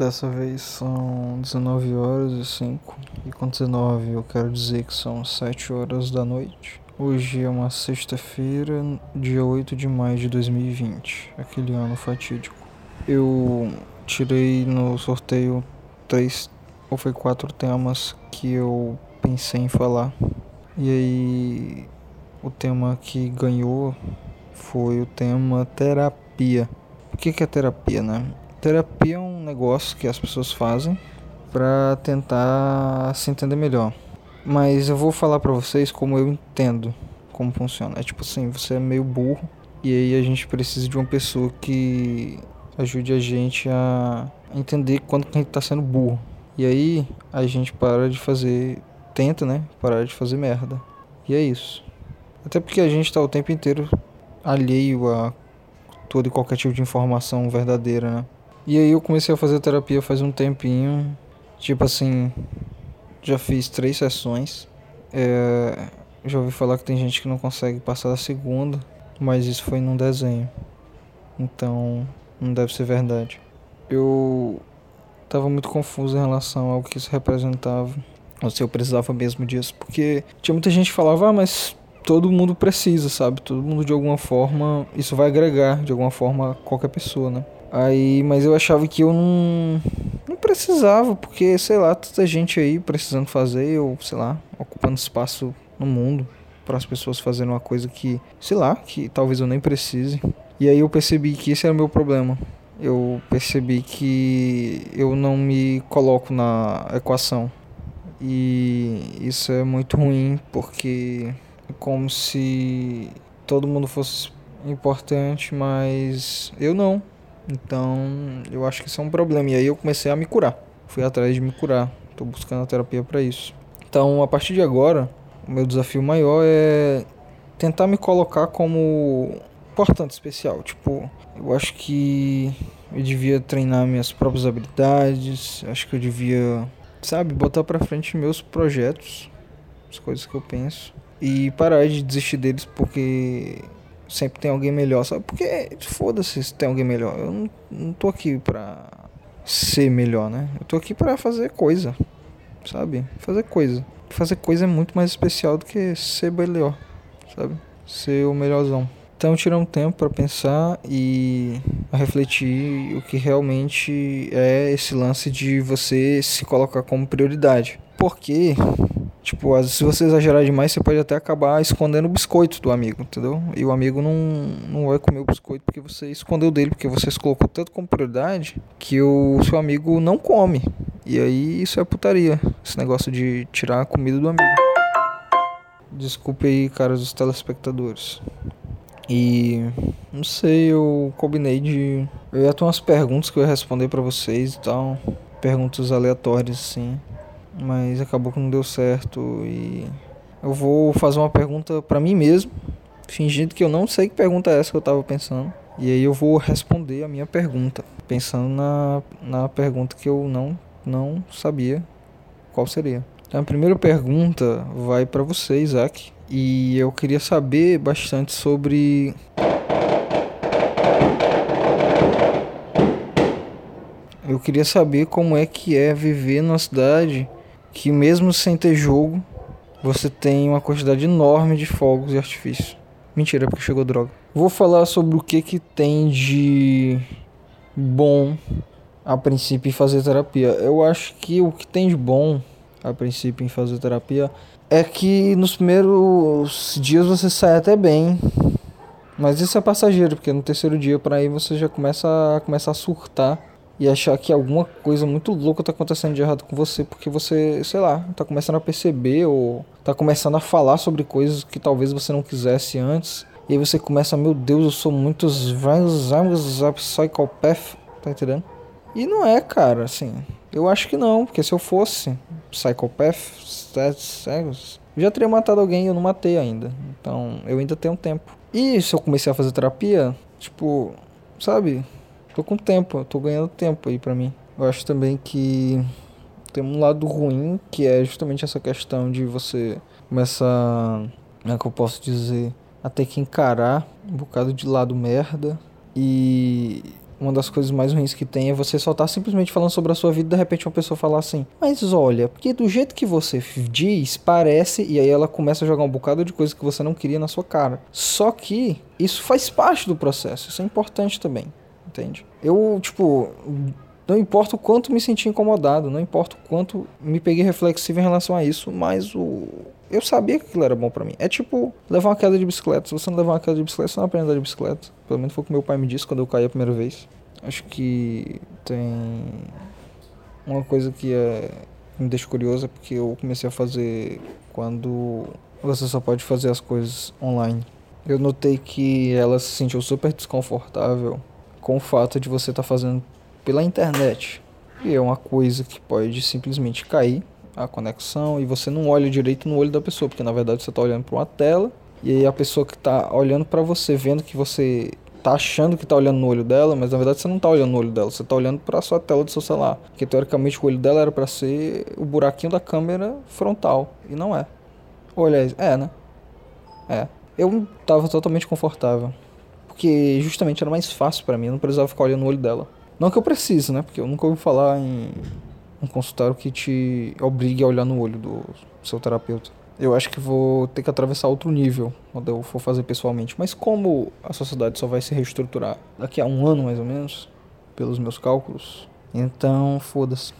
Dessa vez são 19 horas e 5. E com 19 eu quero dizer que são 7 horas da noite. Hoje é uma sexta-feira, dia 8 de maio de 2020, aquele ano fatídico. Eu tirei no sorteio três ou foi quatro temas que eu pensei em falar. E aí o tema que ganhou foi o tema terapia. O que é terapia, né? Terapia é um negócio que as pessoas fazem para tentar se entender melhor. Mas eu vou falar para vocês como eu entendo como funciona. É tipo assim, você é meio burro e aí a gente precisa de uma pessoa que ajude a gente a entender quando a gente tá sendo burro. E aí a gente para de fazer, tenta, né, parar de fazer merda. E é isso. Até porque a gente tá o tempo inteiro alheio a todo e qualquer tipo de informação verdadeira, né? E aí eu comecei a fazer terapia faz um tempinho. Tipo assim, já fiz três sessões. É, já ouvi falar que tem gente que não consegue passar da segunda, mas isso foi num desenho. Então, não deve ser verdade. Eu tava muito confuso em relação ao que isso representava, ou se eu precisava mesmo disso, porque tinha muita gente que falava, ah, mas todo mundo precisa, sabe? Todo mundo de alguma forma, isso vai agregar de alguma forma qualquer pessoa, né? Aí, mas eu achava que eu não não precisava, porque sei lá, tanta gente aí precisando fazer, ou sei lá, ocupando espaço no mundo para as pessoas fazerem uma coisa que, sei lá, que talvez eu nem precise. E aí eu percebi que esse era o meu problema. Eu percebi que eu não me coloco na equação. E isso é muito ruim porque é como se todo mundo fosse importante, mas eu não. Então, eu acho que isso é um problema. E aí eu comecei a me curar. Fui atrás de me curar. Tô buscando a terapia para isso. Então, a partir de agora, o meu desafio maior é tentar me colocar como importante, especial. Tipo, eu acho que eu devia treinar minhas próprias habilidades. Acho que eu devia, sabe, botar para frente meus projetos, as coisas que eu penso e parar de desistir deles porque sempre tem alguém melhor, sabe? Porque foda-se se tem alguém melhor. Eu não, não tô aqui pra ser melhor, né? Eu tô aqui pra fazer coisa, sabe? Fazer coisa. Fazer coisa é muito mais especial do que ser melhor, sabe? Ser o melhorzão. Então tirar um tempo para pensar e refletir o que realmente é esse lance de você se colocar como prioridade. Porque Tipo, se você exagerar demais, você pode até acabar escondendo o biscoito do amigo, entendeu? E o amigo não, não vai comer o biscoito porque você escondeu dele, porque você se colocou tanto como prioridade que o seu amigo não come. E aí isso é putaria, esse negócio de tirar a comida do amigo. Desculpe aí, caras dos telespectadores. E não sei, eu combinei de. Eu ia ter umas perguntas que eu ia responder para vocês e tal. Perguntas aleatórias, assim mas acabou que não deu certo e eu vou fazer uma pergunta para mim mesmo, fingindo que eu não sei que pergunta é essa que eu tava pensando. E aí eu vou responder a minha pergunta, pensando na, na pergunta que eu não não sabia qual seria. Então a primeira pergunta vai para você, Isaac, e eu queria saber bastante sobre Eu queria saber como é que é viver numa cidade que mesmo sem ter jogo, você tem uma quantidade enorme de fogos e artifícios. Mentira, porque chegou droga. Vou falar sobre o que que tem de bom a princípio em fazer terapia. Eu acho que o que tem de bom a princípio em fazer terapia é que nos primeiros dias você sai até bem. Mas isso é passageiro, porque no terceiro dia para aí você já começa a começar a surtar e achar que alguma coisa muito louca tá acontecendo de errado com você, porque você, sei lá, tá começando a perceber ou tá começando a falar sobre coisas que talvez você não quisesse antes. E aí você começa, meu Deus, eu sou muitos psychopath, tá entendendo? E não é, cara, assim. Eu acho que não, porque se eu fosse psychopath, eu já teria matado alguém e eu não matei ainda. Então, eu ainda tenho tempo. E se eu comecei a fazer terapia, tipo, sabe? Tô com tempo, tô ganhando tempo aí pra mim. Eu acho também que tem um lado ruim, que é justamente essa questão de você começar, como é que eu posso dizer, a ter que encarar um bocado de lado merda e uma das coisas mais ruins que tem é você só tá simplesmente falando sobre a sua vida e de repente uma pessoa falar assim: Mas olha, porque do jeito que você diz, parece. E aí ela começa a jogar um bocado de coisa que você não queria na sua cara. Só que isso faz parte do processo, isso é importante também, entende? Eu, tipo. Não importa o quanto me senti incomodado, não importa o quanto me peguei reflexivo em relação a isso, mas o, eu sabia que aquilo era bom para mim. É tipo levar uma queda de bicicleta. Se você não levar uma queda de bicicleta, você não aprende a andar de bicicleta. Pelo menos foi o que meu pai me disse quando eu caí a primeira vez. Acho que tem uma coisa que é me deixa curiosa porque eu comecei a fazer quando você só pode fazer as coisas online. Eu notei que ela se sentiu super desconfortável com o fato de você estar tá fazendo pela internet. E é uma coisa que pode simplesmente cair a conexão e você não olha direito no olho da pessoa, porque na verdade você está olhando para uma tela e aí a pessoa que está olhando para você, vendo que você tá achando que tá olhando no olho dela, mas na verdade você não tá olhando no olho dela, você tá olhando para sua tela do seu celular, porque teoricamente o olho dela era para ser o buraquinho da câmera frontal e não é. Olha, é, né? É. Eu tava totalmente confortável, porque justamente era mais fácil para mim, eu não precisava ficar olhando no olho dela. Não que eu precise, né? Porque eu nunca ouvi falar em um consultório que te obrigue a olhar no olho do seu terapeuta. Eu acho que vou ter que atravessar outro nível quando eu for fazer pessoalmente. Mas como a sociedade só vai se reestruturar daqui a um ano mais ou menos, pelos meus cálculos, então foda-se.